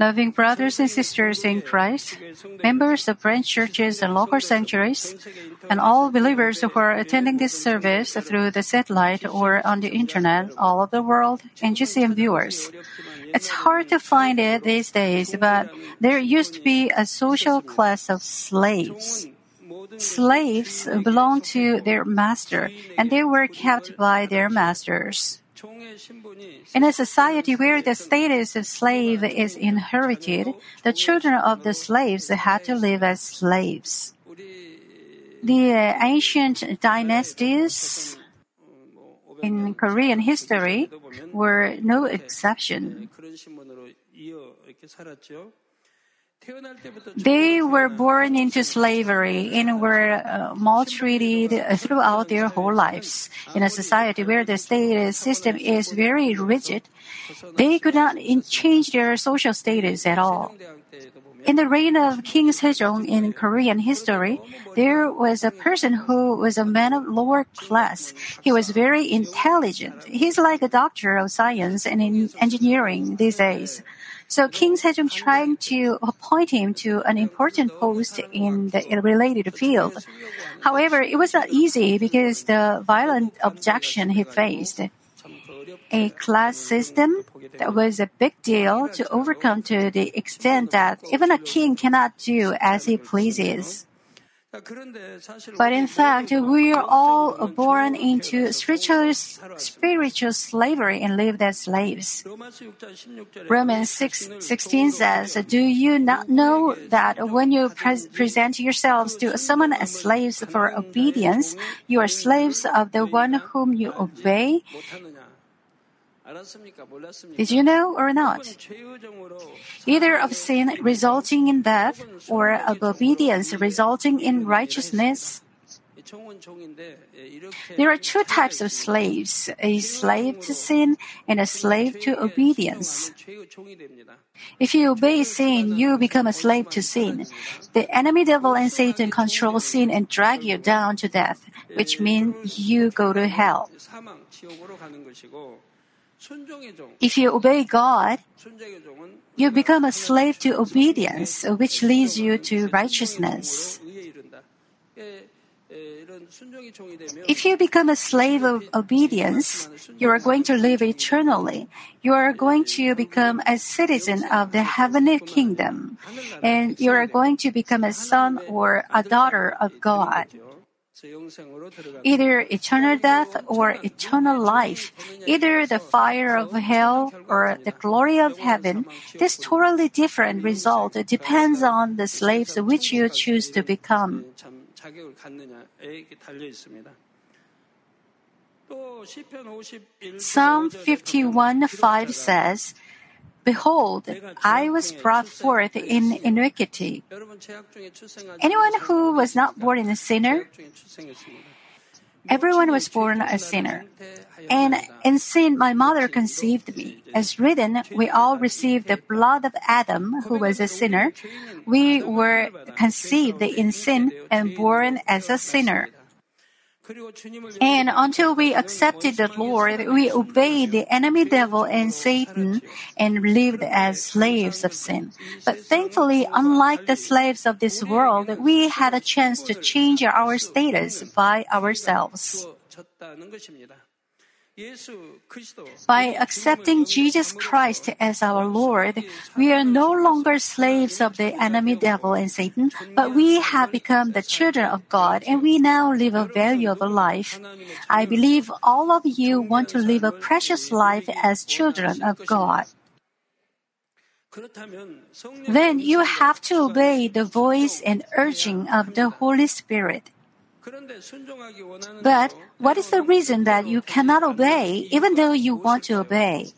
Loving brothers and sisters in Christ, members of branch churches and local sanctuaries, and all believers who are attending this service through the satellite or on the internet all over the world, and GCN viewers. It's hard to find it these days, but there used to be a social class of slaves. Slaves belonged to their master, and they were kept by their masters. In a society where the status of slave is inherited, the children of the slaves had to live as slaves. The ancient dynasties in Korean history were no exception. They were born into slavery and were uh, maltreated throughout their whole lives. In a society where the state system is very rigid, they could not change their social status at all. In the reign of King Sejong in Korean history, there was a person who was a man of lower class. He was very intelligent. He's like a doctor of science and engineering these days. So King Sejong trying to appoint him to an important post in the related field. However, it was not easy because the violent objection he faced. A class system that was a big deal to overcome to the extent that even a king cannot do as he pleases. But in fact, we are all born into spiritual, spiritual slavery and lived as slaves. Romans 6, 16 says, Do you not know that when you pre- present yourselves to someone as slaves for obedience, you are slaves of the one whom you obey, did you know or not? Either of sin resulting in death or of obedience resulting in righteousness. There are two types of slaves a slave to sin and a slave to obedience. If you obey sin, you become a slave to sin. The enemy devil and Satan control sin and drag you down to death, which means you go to hell. If you obey God, you become a slave to obedience, which leads you to righteousness. If you become a slave of obedience, you are going to live eternally. You are going to become a citizen of the heavenly kingdom, and you are going to become a son or a daughter of God either eternal death or eternal life, either the fire of hell or the glory of heaven, this totally different result depends on the slaves which you choose to become. Psalm 51 5 says, Behold, I was brought forth in iniquity. Anyone who was not born in a sinner, everyone was born a sinner. And in sin, my mother conceived me. As written, we all received the blood of Adam, who was a sinner. We were conceived in sin and born as a sinner. And until we accepted the Lord, we obeyed the enemy devil and Satan and lived as slaves of sin. But thankfully, unlike the slaves of this world, we had a chance to change our status by ourselves. By accepting Jesus Christ as our Lord, we are no longer slaves of the enemy devil and Satan, but we have become the children of God and we now live a valuable life. I believe all of you want to live a precious life as children of God. Then you have to obey the voice and urging of the Holy Spirit. But what is the reason that you cannot obey even though you want to obey?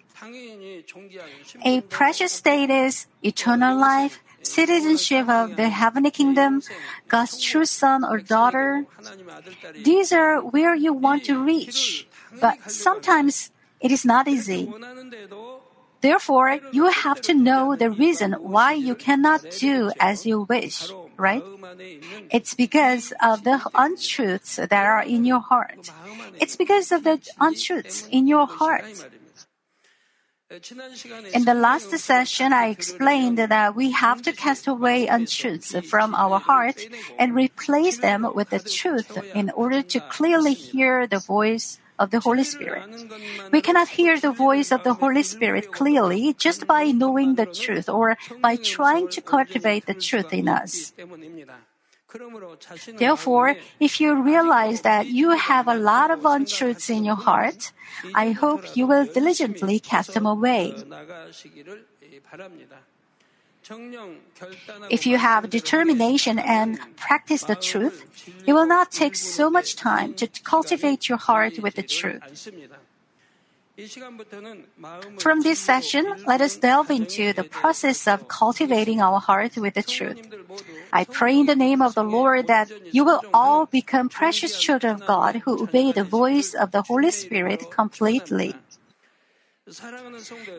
A precious status, eternal life, citizenship of the heavenly kingdom, God's true son or daughter. These are where you want to reach, but sometimes it is not easy. Therefore, you have to know the reason why you cannot do as you wish right? It's because of the untruths that are in your heart. It's because of the untruths in your heart. In the last session, I explained that we have to cast away untruths from our heart and replace them with the truth in order to clearly hear the voice of the Holy Spirit. We cannot hear the voice of the Holy Spirit clearly just by knowing the truth or by trying to cultivate the truth in us. Therefore, if you realize that you have a lot of untruths in your heart, I hope you will diligently cast them away. If you have determination and practice the truth, it will not take so much time to cultivate your heart with the truth. From this session, let us delve into the process of cultivating our heart with the truth. I pray in the name of the Lord that you will all become precious children of God who obey the voice of the Holy Spirit completely.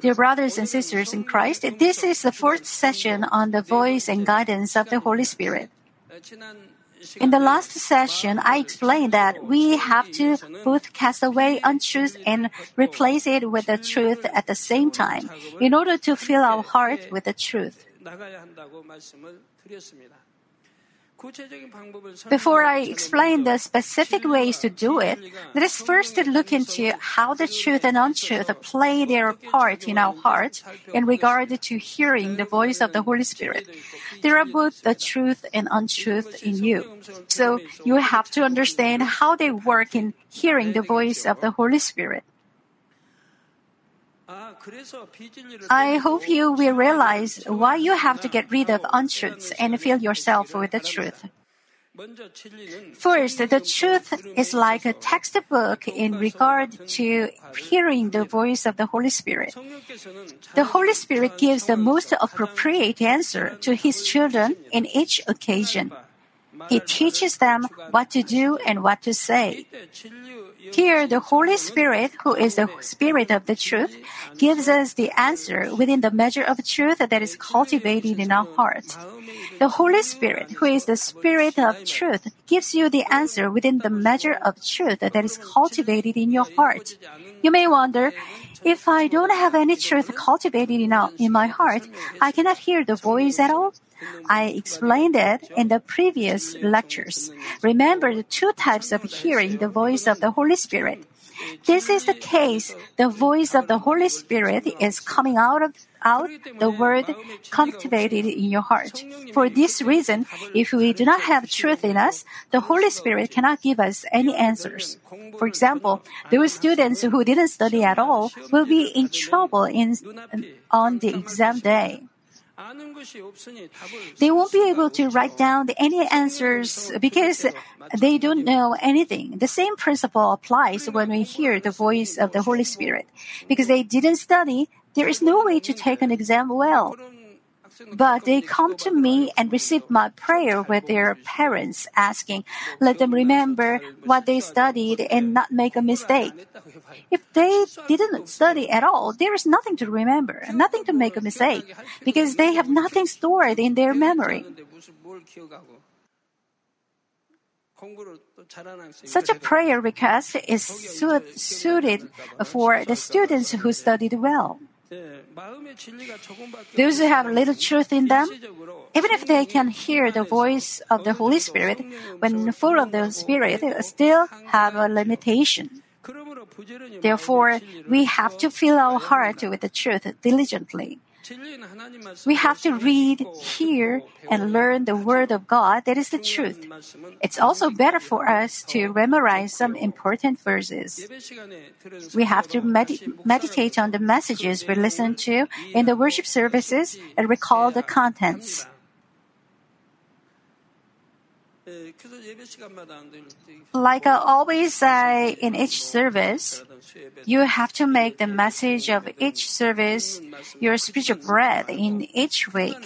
Dear brothers and sisters in Christ, this is the fourth session on the voice and guidance of the Holy Spirit. In the last session, I explained that we have to both cast away untruth and replace it with the truth at the same time in order to fill our heart with the truth. Before I explain the specific ways to do it, let us first look into how the truth and untruth play their part in our heart in regard to hearing the voice of the Holy Spirit. There are both the truth and untruth in you. So you have to understand how they work in hearing the voice of the Holy Spirit. I hope you will realize why you have to get rid of untruths and fill yourself with the truth. First, the truth is like a textbook in regard to hearing the voice of the Holy Spirit. The Holy Spirit gives the most appropriate answer to His children in each occasion. He teaches them what to do and what to say. Here, the Holy Spirit, who is the Spirit of the truth, gives us the answer within the measure of truth that is cultivated in our heart. The Holy Spirit, who is the Spirit of truth, gives you the answer within the measure of truth that is cultivated in your heart. You may wonder, if I don't have any truth cultivated in, in my heart, I cannot hear the voice at all. I explained it in the previous lectures. Remember the two types of hearing the voice of the Holy Spirit. This is the case. The voice of the Holy Spirit is coming out of out the word cultivated in your heart. For this reason, if we do not have truth in us, the Holy Spirit cannot give us any answers. For example, those students who didn't study at all will be in trouble in, on the exam day. They won't be able to write down any answers because they don't know anything. The same principle applies when we hear the voice of the Holy Spirit. Because they didn't study, there is no way to take an exam well. But they come to me and receive my prayer with their parents, asking, let them remember what they studied and not make a mistake. If they didn't study at all, there is nothing to remember, nothing to make a mistake, because they have nothing stored in their memory. Such a prayer request is suited for the students who studied well. Those who have little truth in them, even if they can hear the voice of the Holy Spirit when full of the Spirit, still have a limitation. Therefore, we have to fill our heart with the truth diligently. We have to read, hear, and learn the Word of God that is the truth. It's also better for us to memorize some important verses. We have to med- meditate on the messages we listen to in the worship services and recall the contents. Like I always say in each service, you have to make the message of each service your spiritual bread in each week.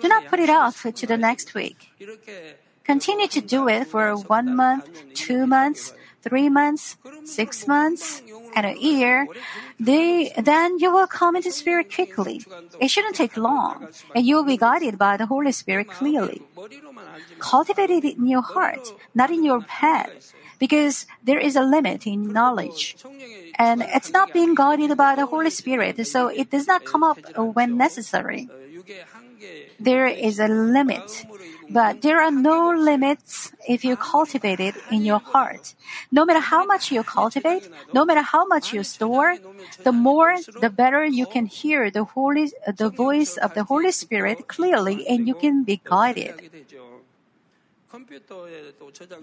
Do not put it off to the next week. Continue to do it for one month, two months, three months, six months, and a year, they, then you will come into Spirit quickly. It shouldn't take long, and you will be guided by the Holy Spirit clearly. Cultivate it in your heart, not in your head. because there is a limit in knowledge. And it's not being guided by the Holy Spirit, so it does not come up when necessary. There is a limit, but there are no limits if you cultivate it in your heart. No matter how much you cultivate, no matter how much you store, the more, the better you can hear the Holy, the voice of the Holy Spirit clearly and you can be guided.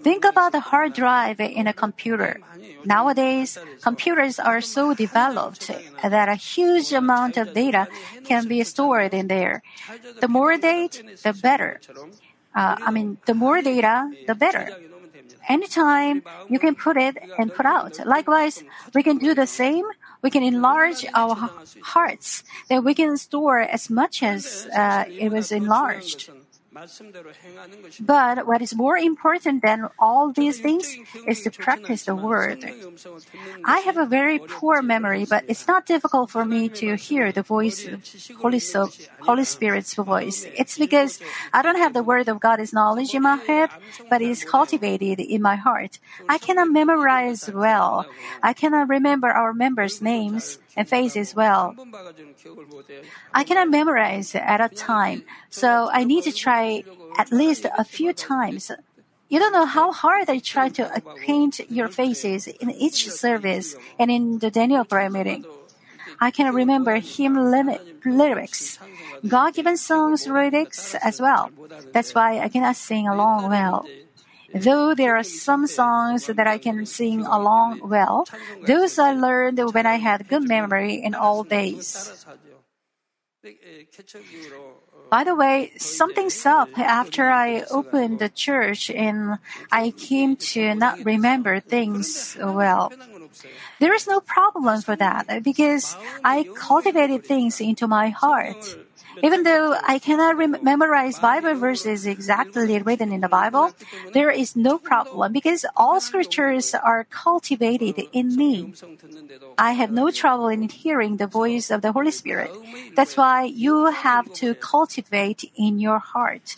Think about the hard drive in a computer. Nowadays, computers are so developed that a huge amount of data can be stored in there. The more data, the better. Uh, I mean, the more data, the better. Anytime you can put it and put out. Likewise, we can do the same. We can enlarge our hearts. that we can store as much as uh, it was enlarged. But what is more important than all these things is to practice the word. I have a very poor memory, but it's not difficult for me to hear the voice of Holy, so, Holy Spirit's voice. It's because I don't have the word of God's knowledge in my head, but it is cultivated in my heart. I cannot memorize well. I cannot remember our members' names and faces well. I cannot memorize at a time, so I need to try at least a few times. You don't know how hard I try to uh, acquaint your faces in each service and in the Daniel prayer meeting. I can remember hymn lyrics, God-given songs lyrics as well. That's why I cannot sing along well. Though there are some songs that I can sing along well, those I learned when I had good memory in old days. By the way, something's up after I opened the church and I came to not remember things well. There is no problem for that because I cultivated things into my heart. Even though I cannot rem- memorize Bible verses exactly written in the Bible, there is no problem because all scriptures are cultivated in me. I have no trouble in hearing the voice of the Holy Spirit. That's why you have to cultivate in your heart.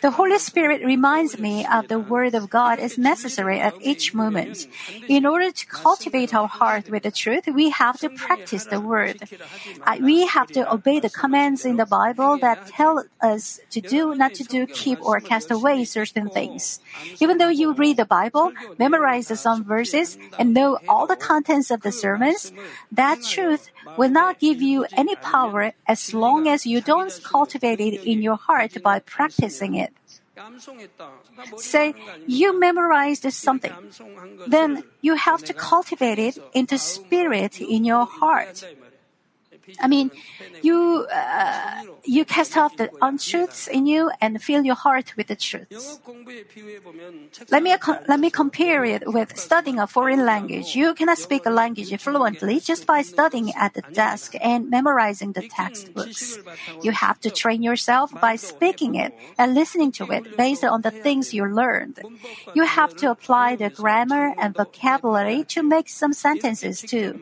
The Holy Spirit reminds me of the Word of God is necessary at each moment. In order to cultivate our heart with the truth, we have to practice the Word. We have to obey the commands commands in the Bible that tell us to do, not to do, keep, or cast away certain things. Even though you read the Bible, memorize some verses, and know all the contents of the sermons, that truth will not give you any power as long as you don't cultivate it in your heart by practicing it. Say you memorized something, then you have to cultivate it into spirit in your heart. I mean, you uh, you cast off the untruths in you and fill your heart with the truths. Let me let me compare it with studying a foreign language. You cannot speak a language fluently just by studying at the desk and memorizing the textbooks. You have to train yourself by speaking it and listening to it based on the things you learned. You have to apply the grammar and vocabulary to make some sentences too.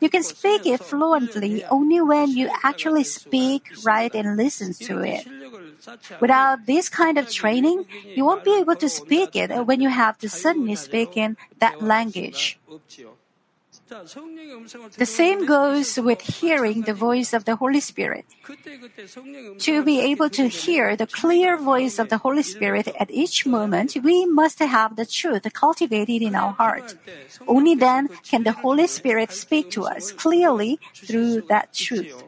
You can speak it fluently only when you actually speak, write, and listen to it. Without this kind of training, you won't be able to speak it when you have to suddenly speak in that language. The same goes with hearing the voice of the Holy Spirit. To be able to hear the clear voice of the Holy Spirit at each moment, we must have the truth cultivated in our heart. Only then can the Holy Spirit speak to us clearly through that truth.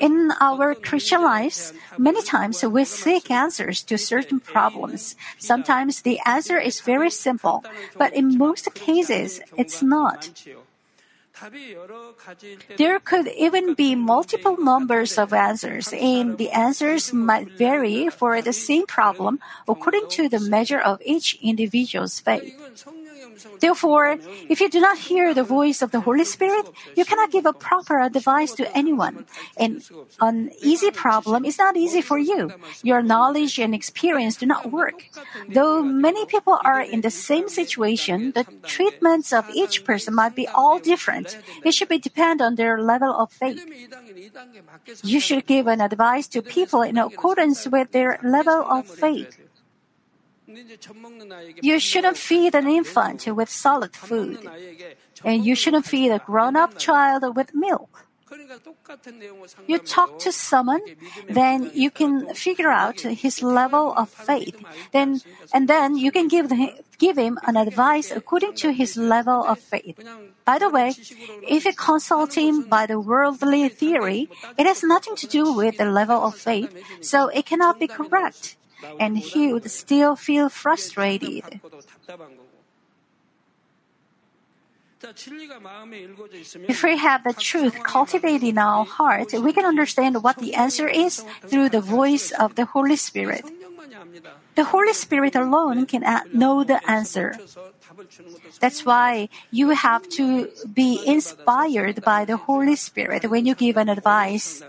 In our Christian lives, many times we seek answers to certain problems. Sometimes the answer is very simple, but in most cases, it's not. There could even be multiple numbers of answers, and the answers might vary for the same problem according to the measure of each individual's faith. Therefore, if you do not hear the voice of the Holy Spirit, you cannot give a proper advice to anyone. And an easy problem is not easy for you. Your knowledge and experience do not work. Though many people are in the same situation, the treatments of each person might be all different. It should be depend on their level of faith. You should give an advice to people in accordance with their level of faith. You shouldn't feed an infant with solid food, and you shouldn't feed a grown up child with milk. You talk to someone, then you can figure out his level of faith. Then, and then you can give him, give him an advice according to his level of faith. By the way, if you consult him by the worldly theory, it has nothing to do with the level of faith, so it cannot be correct. And he would still feel frustrated. If we have the truth cultivated in our heart, we can understand what the answer is through the voice of the Holy Spirit. The Holy Spirit alone can know the answer. That's why you have to be inspired by the Holy Spirit when you give an advice.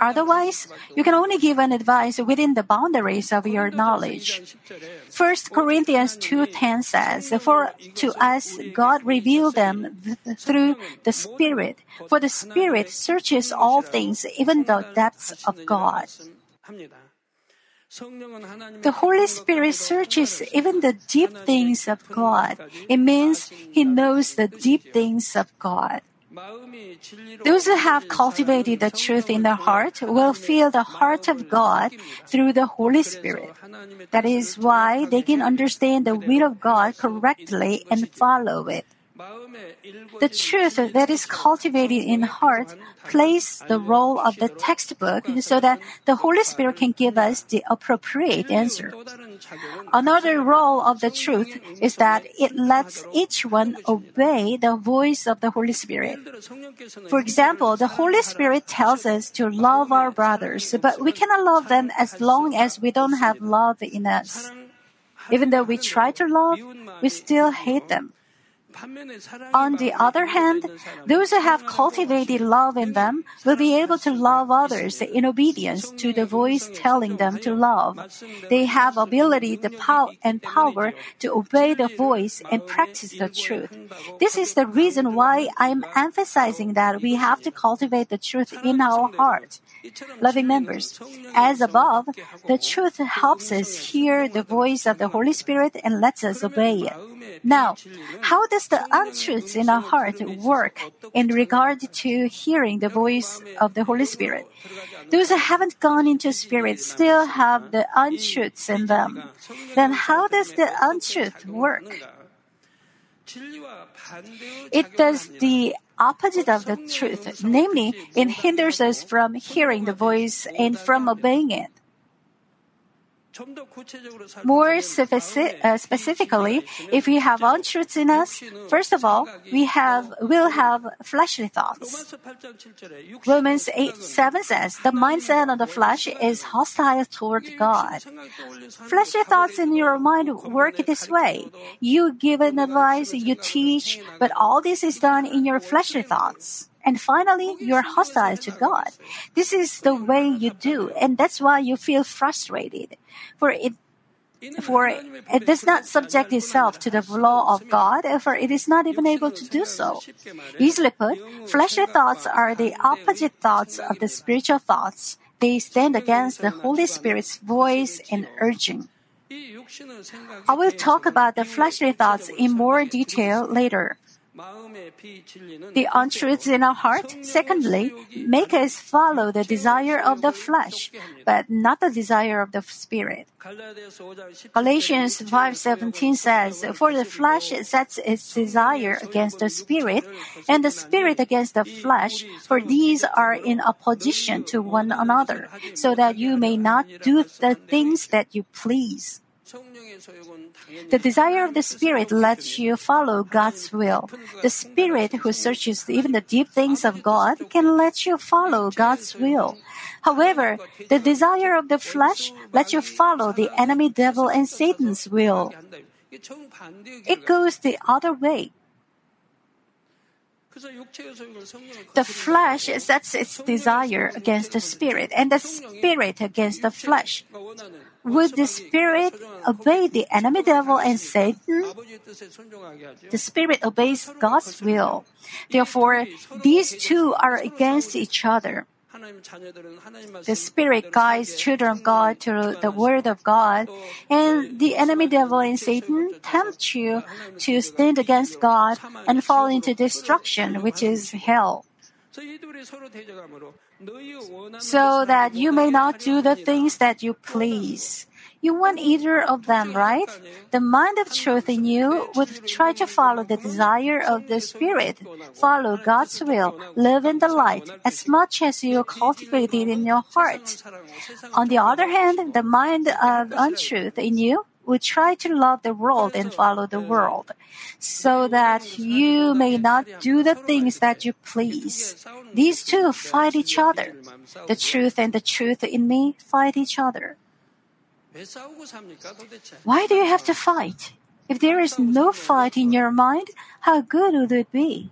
Otherwise, you can only give an advice within the boundaries of your knowledge. 1 Corinthians 2:10 says, "For to us God revealed them th- through the Spirit, for the Spirit searches all things, even the depths of God." The Holy Spirit searches even the deep things of God. It means He knows the deep things of God. Those who have cultivated the truth in their heart will feel the heart of God through the Holy Spirit. That is why they can understand the will of God correctly and follow it. The truth that is cultivated in heart plays the role of the textbook so that the Holy Spirit can give us the appropriate answer. Another role of the truth is that it lets each one obey the voice of the Holy Spirit. For example, the Holy Spirit tells us to love our brothers, but we cannot love them as long as we don't have love in us. Even though we try to love, we still hate them. On the other hand, those who have cultivated love in them will be able to love others in obedience to the voice telling them to love. They have ability the power and power to obey the voice and practice the truth. This is the reason why I'm emphasizing that we have to cultivate the truth in our heart. Loving members, as above, the truth helps us hear the voice of the Holy Spirit and lets us obey it. Now, how does the untruths in our heart work in regard to hearing the voice of the Holy Spirit? Those who haven't gone into spirit still have the untruths in them. Then how does the untruth work? It does the opposite of the truth, namely, it hinders us from hearing the voice and from obeying it. More specific, uh, specifically, if we have untruths in us, first of all, we have will have fleshly thoughts. Romans 8 7 says, The mindset of the flesh is hostile toward God. Fleshly thoughts in your mind work this way. You give an advice, you teach, but all this is done in your fleshly thoughts. And finally, you're hostile to God. This is the way you do, and that's why you feel frustrated. For it for it does not subject itself to the law of God, for it is not even able to do so. Easily put, fleshly thoughts are the opposite thoughts of the spiritual thoughts. They stand against the Holy Spirit's voice and urging. I will talk about the fleshly thoughts in more detail later. The untruths in our heart, secondly, make us follow the desire of the flesh, but not the desire of the spirit. Galatians 5:17 says, "For the flesh sets its desire against the spirit, and the spirit against the flesh, for these are in opposition to one another, so that you may not do the things that you please." The desire of the Spirit lets you follow God's will. The Spirit who searches even the deep things of God can let you follow God's will. However, the desire of the flesh lets you follow the enemy devil and Satan's will. It goes the other way. The flesh sets its desire against the spirit, and the spirit against the flesh. Would the spirit obey the enemy devil and Satan? The spirit obeys God's will. Therefore, these two are against each other. The Spirit guides children of God to the Word of God, and the enemy devil and Satan tempt you to stand against God and fall into destruction, which is hell. So that you may not do the things that you please. You want either of them, right? The mind of truth in you would try to follow the desire of the Spirit, follow God's will, live in the light as much as you cultivate it in your heart. On the other hand, the mind of untruth in you would try to love the world and follow the world, so that you may not do the things that you please. These two fight each other. The truth and the truth in me fight each other. Why do you have to fight? If there is no fight in your mind, how good would it be?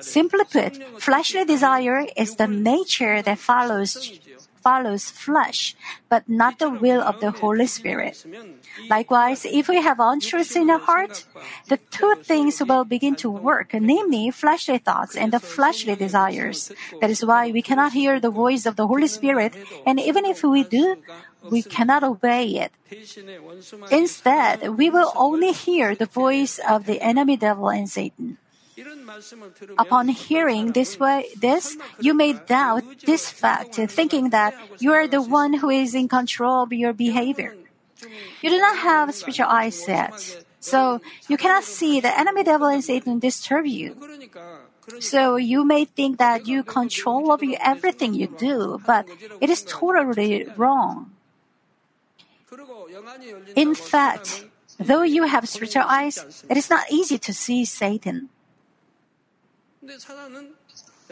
Simply put, fleshly desire is the nature that follows follows flesh, but not the will of the Holy Spirit. Likewise, if we have untruths in our heart, the two things will begin to work, namely fleshly thoughts and the fleshly desires. That is why we cannot hear the voice of the Holy Spirit, and even if we do, we cannot obey it. Instead, we will only hear the voice of the enemy devil and Satan. Upon hearing this way, this, you may doubt this fact, thinking that you are the one who is in control of your behavior. You do not have a spiritual eyes yet, so you cannot see the enemy devil and Satan disturb you. So you may think that you control over everything you do, but it is totally wrong. In fact, though you have spiritual eyes, it is not easy to see Satan.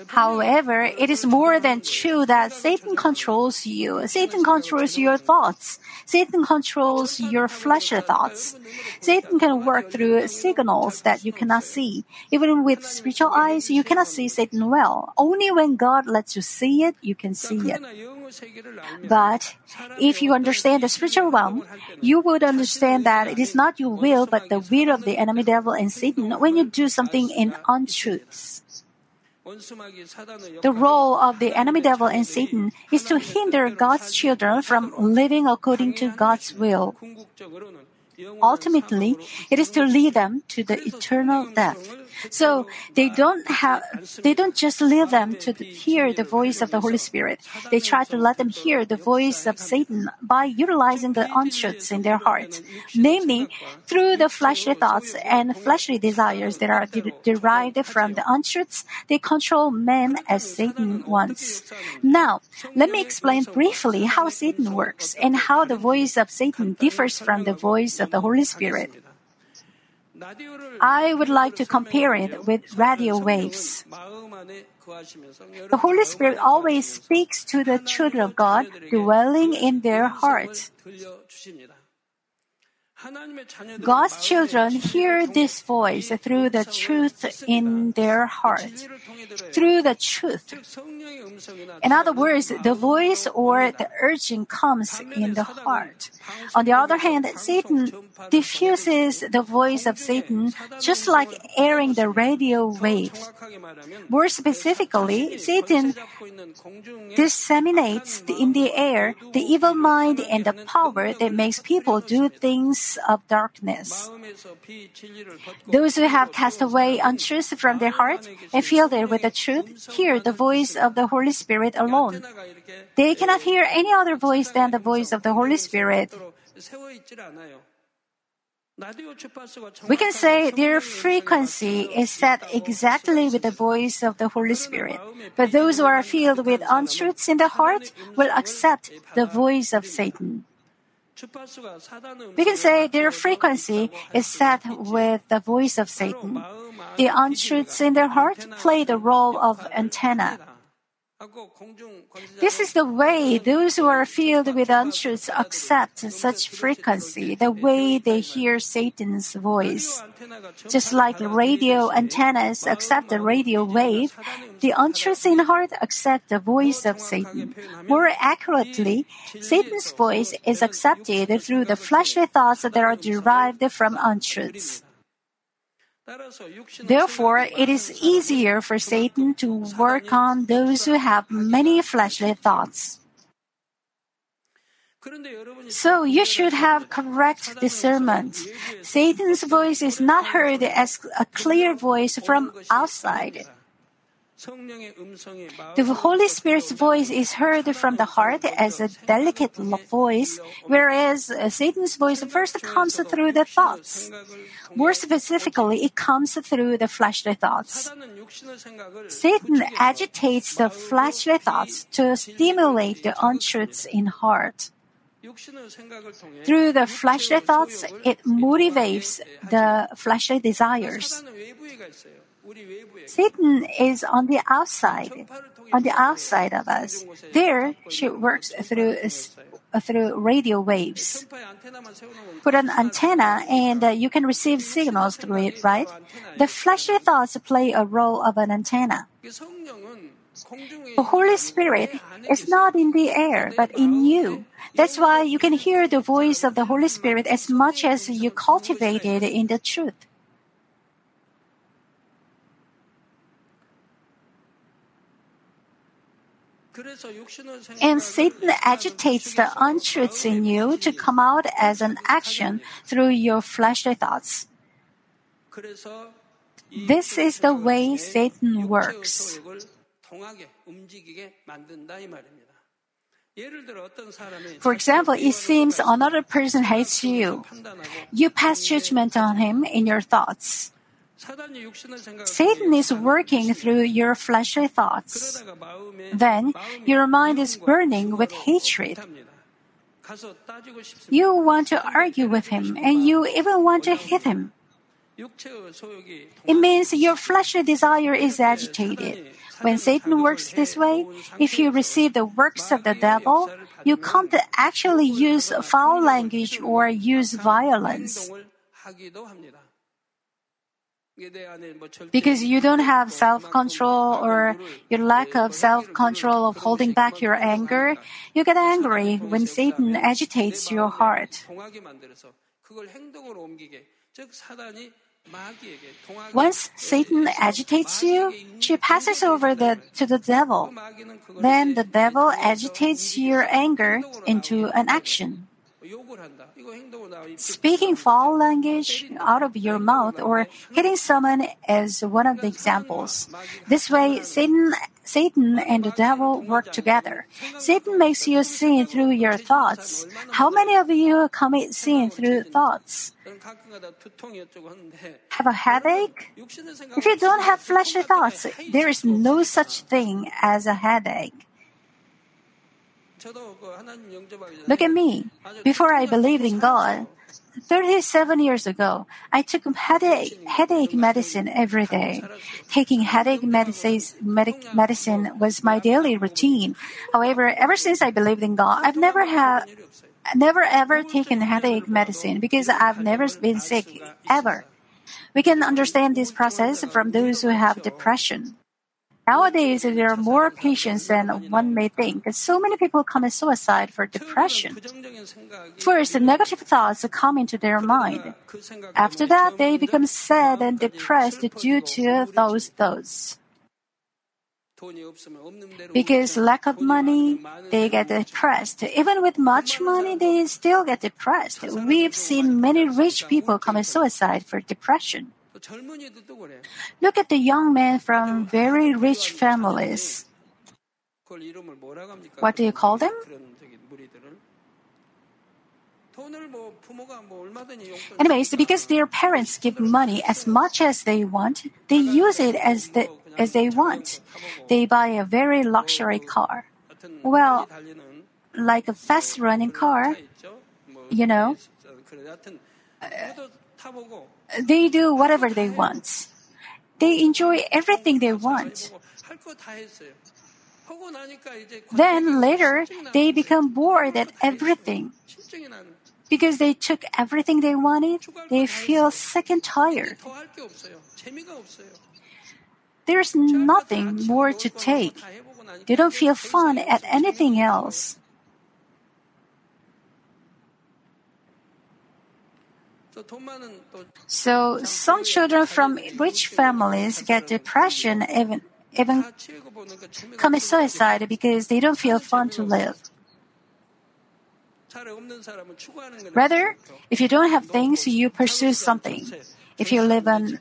However, it is more than true that Satan controls you. Satan controls your thoughts. Satan controls your fleshly thoughts. Satan can work through signals that you cannot see. Even with spiritual eyes, you cannot see Satan well. Only when God lets you see it, you can see it. But if you understand the spiritual realm, you would understand that it is not your will, but the will of the enemy devil and Satan when you do something in untruths. The role of the enemy devil and Satan is to hinder God's children from living according to God's will. Ultimately, it is to lead them to the eternal death. So they don't have, they don't just leave them to hear the voice of the Holy Spirit. They try to let them hear the voice of Satan by utilizing the untruths in their heart, namely through the fleshly thoughts and fleshly desires that are de- derived from the untruths. They control men as Satan wants. Now, let me explain briefly how Satan works and how the voice of Satan differs from the voice of the Holy Spirit. I would like to compare it with radio waves. The Holy Spirit always speaks to the children of God dwelling in their hearts. God's children hear this voice through the truth in their heart. Through the truth. In other words, the voice or the urging comes in the heart. On the other hand, Satan diffuses the voice of Satan just like airing the radio wave. More specifically, Satan disseminates in the air the evil mind and the power that makes people do things of darkness. Those who have cast away untruth from their heart and filled it with the truth hear the voice of the Holy Spirit alone. They cannot hear any other voice than the voice of the Holy Spirit. We can say their frequency is set exactly with the voice of the Holy Spirit. But those who are filled with untruths in the heart will accept the voice of Satan. We can say their frequency is set with the voice of Satan. The untruths in their heart play the role of antenna. This is the way those who are filled with untruths accept such frequency, the way they hear Satan's voice. Just like radio antennas accept the radio wave, the untruths in heart accept the voice of Satan. More accurately, Satan's voice is accepted through the fleshly thoughts that are derived from untruths. Therefore, it is easier for Satan to work on those who have many fleshly thoughts. So you should have correct discernment. Satan's voice is not heard as a clear voice from outside. The Holy Spirit's voice is heard from the heart as a delicate voice, whereas uh, Satan's voice first comes through the thoughts. More specifically, it comes through the fleshly thoughts. Satan agitates the fleshly thoughts to stimulate the untruths in heart. Through the fleshly thoughts, it motivates the fleshly desires. Satan is on the outside, on the outside of us. There, she works through through radio waves. Put an antenna and uh, you can receive signals through it, right? The fleshly thoughts play a role of an antenna. The Holy Spirit is not in the air, but in you. That's why you can hear the voice of the Holy Spirit as much as you cultivate it in the truth. And Satan agitates the untruths in you to come out as an action through your fleshly thoughts. This is the way Satan works. For example, it seems another person hates you. You pass judgment on him in your thoughts. Satan is working through your fleshly thoughts. Then your mind is burning with hatred. You want to argue with him and you even want to hit him. It means your fleshly desire is agitated. When Satan works this way, if you receive the works of the devil, you can't actually use foul language or use violence. Because you don't have self control or your lack of self control of holding back your anger, you get angry when Satan agitates your heart. Once Satan agitates you, she passes over the, to the devil. Then the devil agitates your anger into an action. Speaking foul language out of your mouth or hitting someone is one of the examples. This way, Satan, Satan and the devil work together. Satan makes you sin through your thoughts. How many of you commit sin through thoughts? Have a headache? If you don't have fleshly thoughts, there is no such thing as a headache. Look at me. Before I believed in God, 37 years ago, I took headache, headache medicine every day. Taking headache medicines, medic, medicine was my daily routine. However, ever since I believed in God, I've never had never ever taken headache medicine because I've never been sick ever. We can understand this process from those who have depression. Nowadays, there are more patients than one may think. So many people commit suicide for depression. First, negative thoughts come into their mind. After that, they become sad and depressed due to those thoughts. Because lack of money, they get depressed. Even with much money, they still get depressed. We've seen many rich people commit suicide for depression. Look at the young men from very rich families. What do you call them? Anyways, because their parents give money as much as they want, they use it as, the, as they want. They buy a very luxury car. Well, like a fast running car, you know. They do whatever they want. They enjoy everything they want. Then later, they become bored at everything. Because they took everything they wanted, they feel sick and tired. There's nothing more to take. They don't feel fun at anything else. So some children from rich families get depression, even even commit suicide because they don't feel fun to live. Rather, if you don't have things, you pursue something. If you live in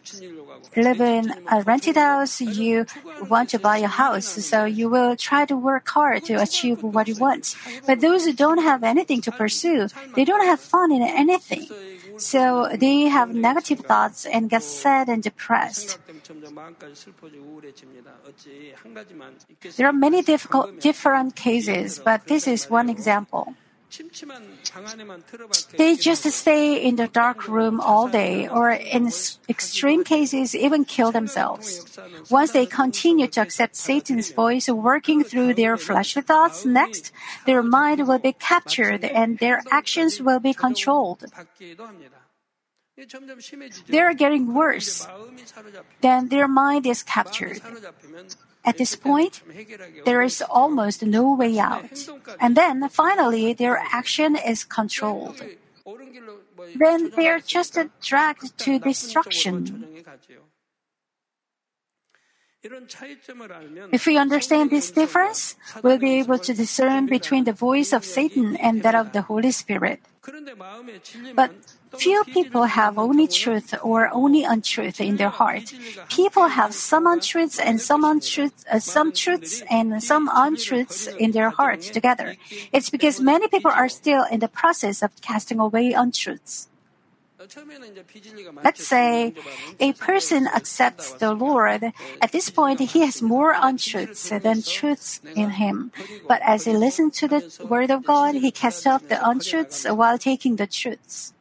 live in a rented house, you want to buy a house, so you will try to work hard to achieve what you want. But those who don't have anything to pursue, they don't have fun in anything. So they have negative thoughts and get sad and depressed. There are many difficult, different cases, but this is one example. They just stay in the dark room all day, or in extreme cases, even kill themselves. Once they continue to accept Satan's voice working through their fleshly thoughts, next, their mind will be captured and their actions will be controlled. They are getting worse. Then their mind is captured. At this point, there is almost no way out. And then finally, their action is controlled. Then they are just dragged to destruction. If we understand this difference, we'll be able to discern between the voice of Satan and that of the Holy Spirit. But few people have only truth or only untruth in their heart. People have some untruths and some untruths, uh, some truths and some untruths in their heart together. It's because many people are still in the process of casting away untruths. Let's say a person accepts the Lord. At this point, he has more untruths than truths in him. But as he listens to the word of God, he casts off the untruths while taking the truths.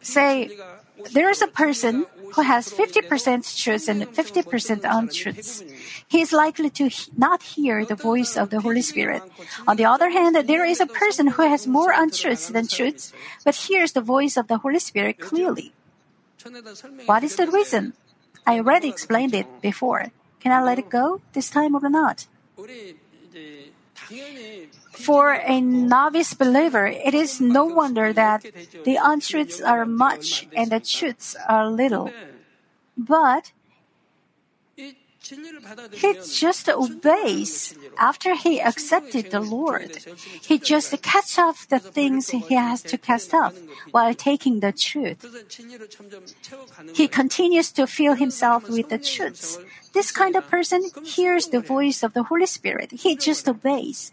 Say, there is a person who has 50% truths and 50% untruths. He is likely to not hear the voice of the Holy Spirit. On the other hand, there is a person who has more untruths than truths, but hears the voice of the Holy Spirit clearly. What is the reason? I already explained it before. Can I let it go this time or not? For a novice believer, it is no wonder that the untruths are much and the truths are little. But he just obeys after he accepted the Lord. He just casts off the things he has to cast off while taking the truth. He continues to fill himself with the truths. This kind of person hears the voice of the Holy Spirit. He just obeys.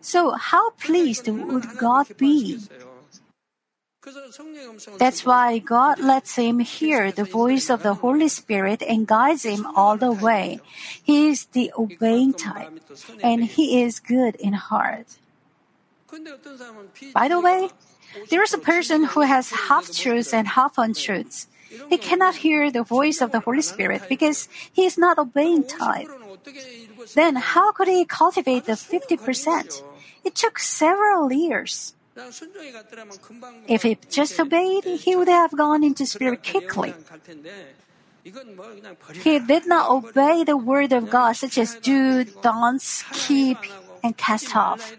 So, how pleased would God be? That's why God lets him hear the voice of the Holy Spirit and guides him all the way. He is the obeying type, and he is good in heart. By the way, there is a person who has half truths and half untruths. He cannot hear the voice of the Holy Spirit because he is not obeying type. Then how could he cultivate the 50%? It took several years. If he just obeyed, he would have gone into spirit quickly. He did not obey the word of God, such as do, don't, keep, and cast off.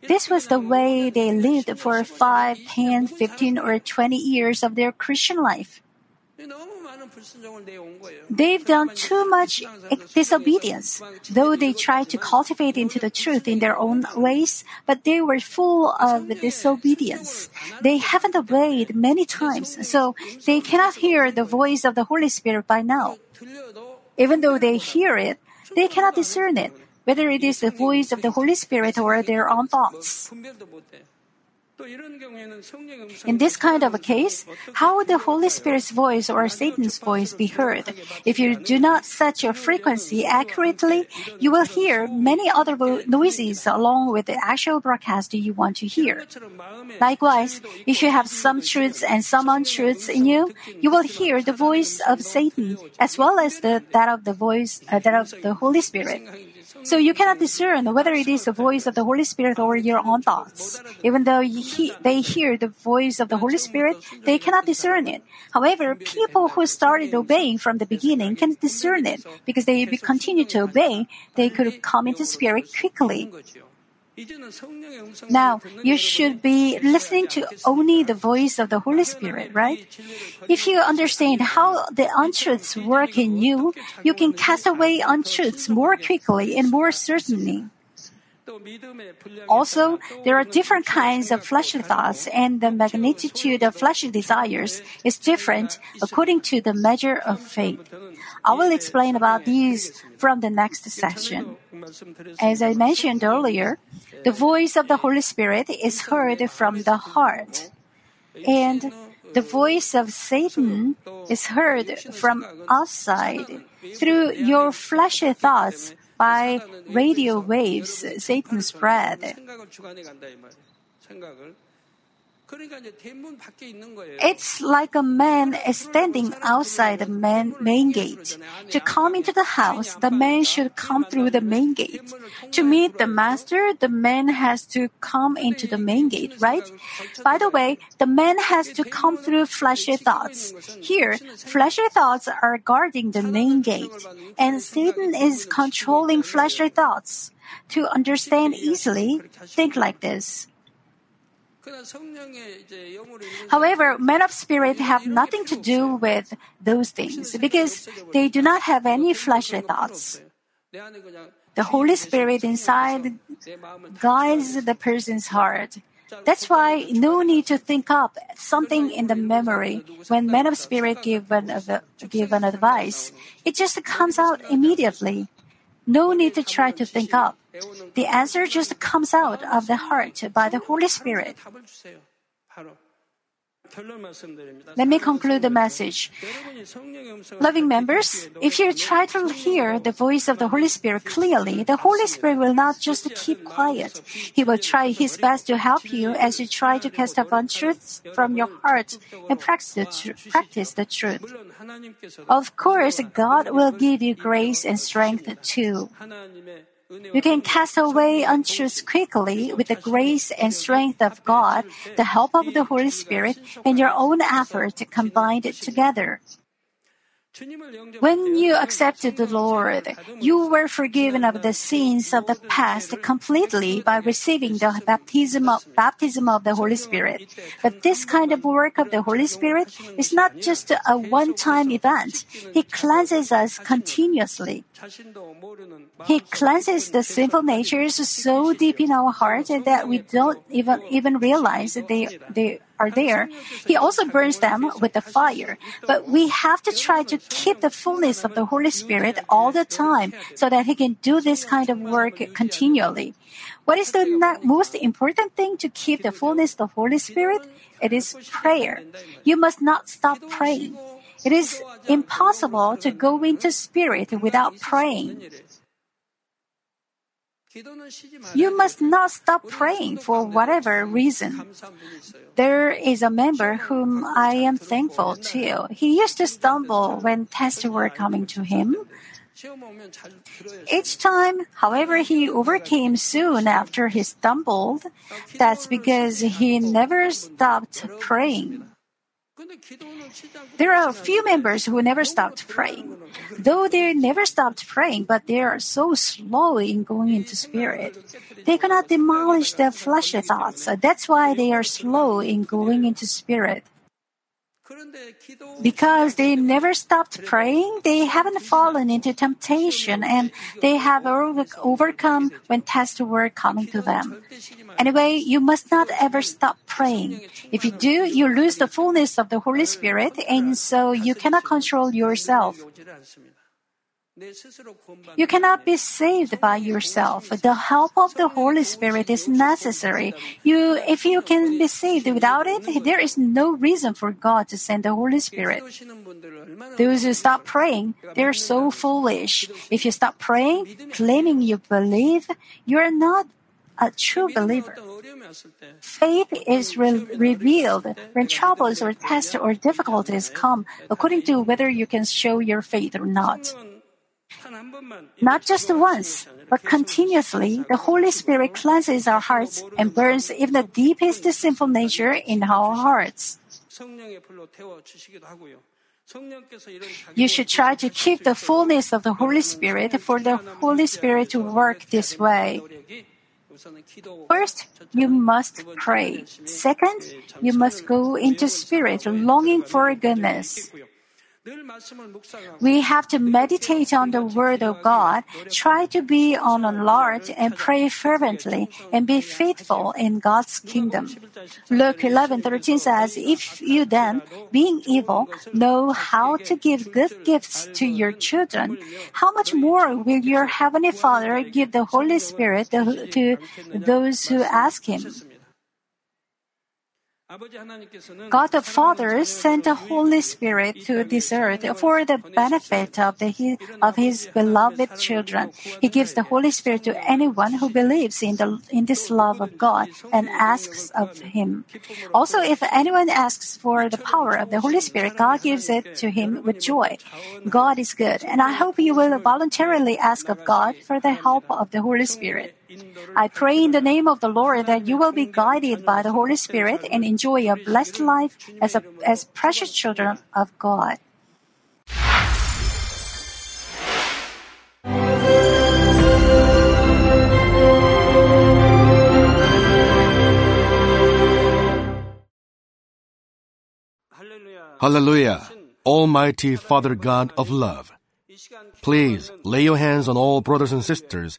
This was the way they lived for 5, 10, 15, or 20 years of their Christian life. They've done too much disobedience, though they tried to cultivate into the truth in their own ways, but they were full of disobedience. They haven't obeyed many times, so they cannot hear the voice of the Holy Spirit by now. Even though they hear it, they cannot discern it, whether it is the voice of the Holy Spirit or their own thoughts. In this kind of a case, how would the Holy Spirit's voice or Satan's voice be heard? If you do not set your frequency accurately, you will hear many other noises along with the actual broadcast you want to hear. Likewise, if you have some truths and some untruths in you, you will hear the voice of Satan as well as the, that of the voice uh, that of the Holy Spirit. So you cannot discern whether it is the voice of the Holy Spirit or your own thoughts. Even though he, they hear the voice of the Holy Spirit, they cannot discern it. However, people who started obeying from the beginning can discern it because they continue to obey. They could come into spirit quickly. Now, you should be listening to only the voice of the Holy Spirit, right? If you understand how the untruths work in you, you can cast away untruths more quickly and more certainly. Also, there are different kinds of fleshly thoughts, and the magnitude of fleshly desires is different according to the measure of faith. I will explain about these from the next session. As I mentioned earlier, the voice of the Holy Spirit is heard from the heart, and the voice of Satan is heard from outside through your fleshly thoughts by radio waves Satan spread. It's like a man standing outside the main, main gate. To come into the house, the man should come through the main gate. To meet the master, the man has to come into the main gate, right? By the way, the man has to come through fleshly thoughts. Here, fleshly thoughts are guarding the main gate, and Satan is controlling fleshly thoughts. To understand easily, think like this. However, men of spirit have nothing to do with those things because they do not have any fleshly thoughts. The Holy Spirit inside guides the person's heart. That's why no need to think up something in the memory when men of spirit give an, give an advice. It just comes out immediately. No need to try to think up. The answer just comes out of the heart by the Holy Spirit. Let me conclude the message. Loving members, if you try to hear the voice of the Holy Spirit clearly, the Holy Spirit will not just keep quiet. He will try his best to help you as you try to cast off untruths from your heart and practice the, tr- practice the truth. Of course, God will give you grace and strength too. You can cast away untruths quickly with the grace and strength of God, the help of the Holy Spirit, and your own effort combined together. When you accepted the Lord, you were forgiven of the sins of the past completely by receiving the baptism of, baptism of the Holy Spirit. But this kind of work of the Holy Spirit is not just a one-time event. He cleanses us continuously. He cleanses the sinful natures so deep in our heart that we don't even even realize that they they are there. He also burns them with the fire. But we have to try to keep the fullness of the Holy Spirit all the time so that He can do this kind of work continually. What is the most important thing to keep the fullness of the Holy Spirit? It is prayer. You must not stop praying. It is impossible to go into spirit without praying. You must not stop praying for whatever reason. There is a member whom I am thankful to. He used to stumble when tests were coming to him. Each time, however, he overcame soon after he stumbled. That's because he never stopped praying. There are a few members who never stopped praying. Though they never stopped praying, but they are so slow in going into spirit. They cannot demolish their fleshly thoughts. That's why they are slow in going into spirit. Because they never stopped praying, they haven't fallen into temptation and they have overcome when tests were coming to them. Anyway, you must not ever stop praying. If you do, you lose the fullness of the Holy Spirit and so you cannot control yourself. You cannot be saved by yourself. The help of the Holy Spirit is necessary. You, if you can be saved without it, there is no reason for God to send the Holy Spirit. Those who stop praying, they're so foolish. If you stop praying, claiming you believe, you are not a true believer. Faith is re- revealed when troubles or tests or difficulties come according to whether you can show your faith or not. Not just once, but continuously, the Holy Spirit cleanses our hearts and burns even the deepest sinful nature in our hearts. You should try to keep the fullness of the Holy Spirit for the Holy Spirit to work this way. First, you must pray. Second, you must go into spirit, longing for goodness. We have to meditate on the Word of God, try to be on alert and pray fervently and be faithful in God's kingdom. Luke 11:13 says, "If you then, being evil, know how to give good gifts to your children, how much more will your heavenly Father give the Holy Spirit to those who ask him?" God the Father sent the Holy Spirit to this earth for the benefit of, the, of His beloved children. He gives the Holy Spirit to anyone who believes in, the, in this love of God and asks of Him. Also, if anyone asks for the power of the Holy Spirit, God gives it to him with joy. God is good, and I hope you will voluntarily ask of God for the help of the Holy Spirit. I pray in the name of the Lord that you will be guided by the Holy Spirit and enjoy a blessed life as, a, as precious children of God. Hallelujah. Almighty Father God of love. Please lay your hands on all brothers and sisters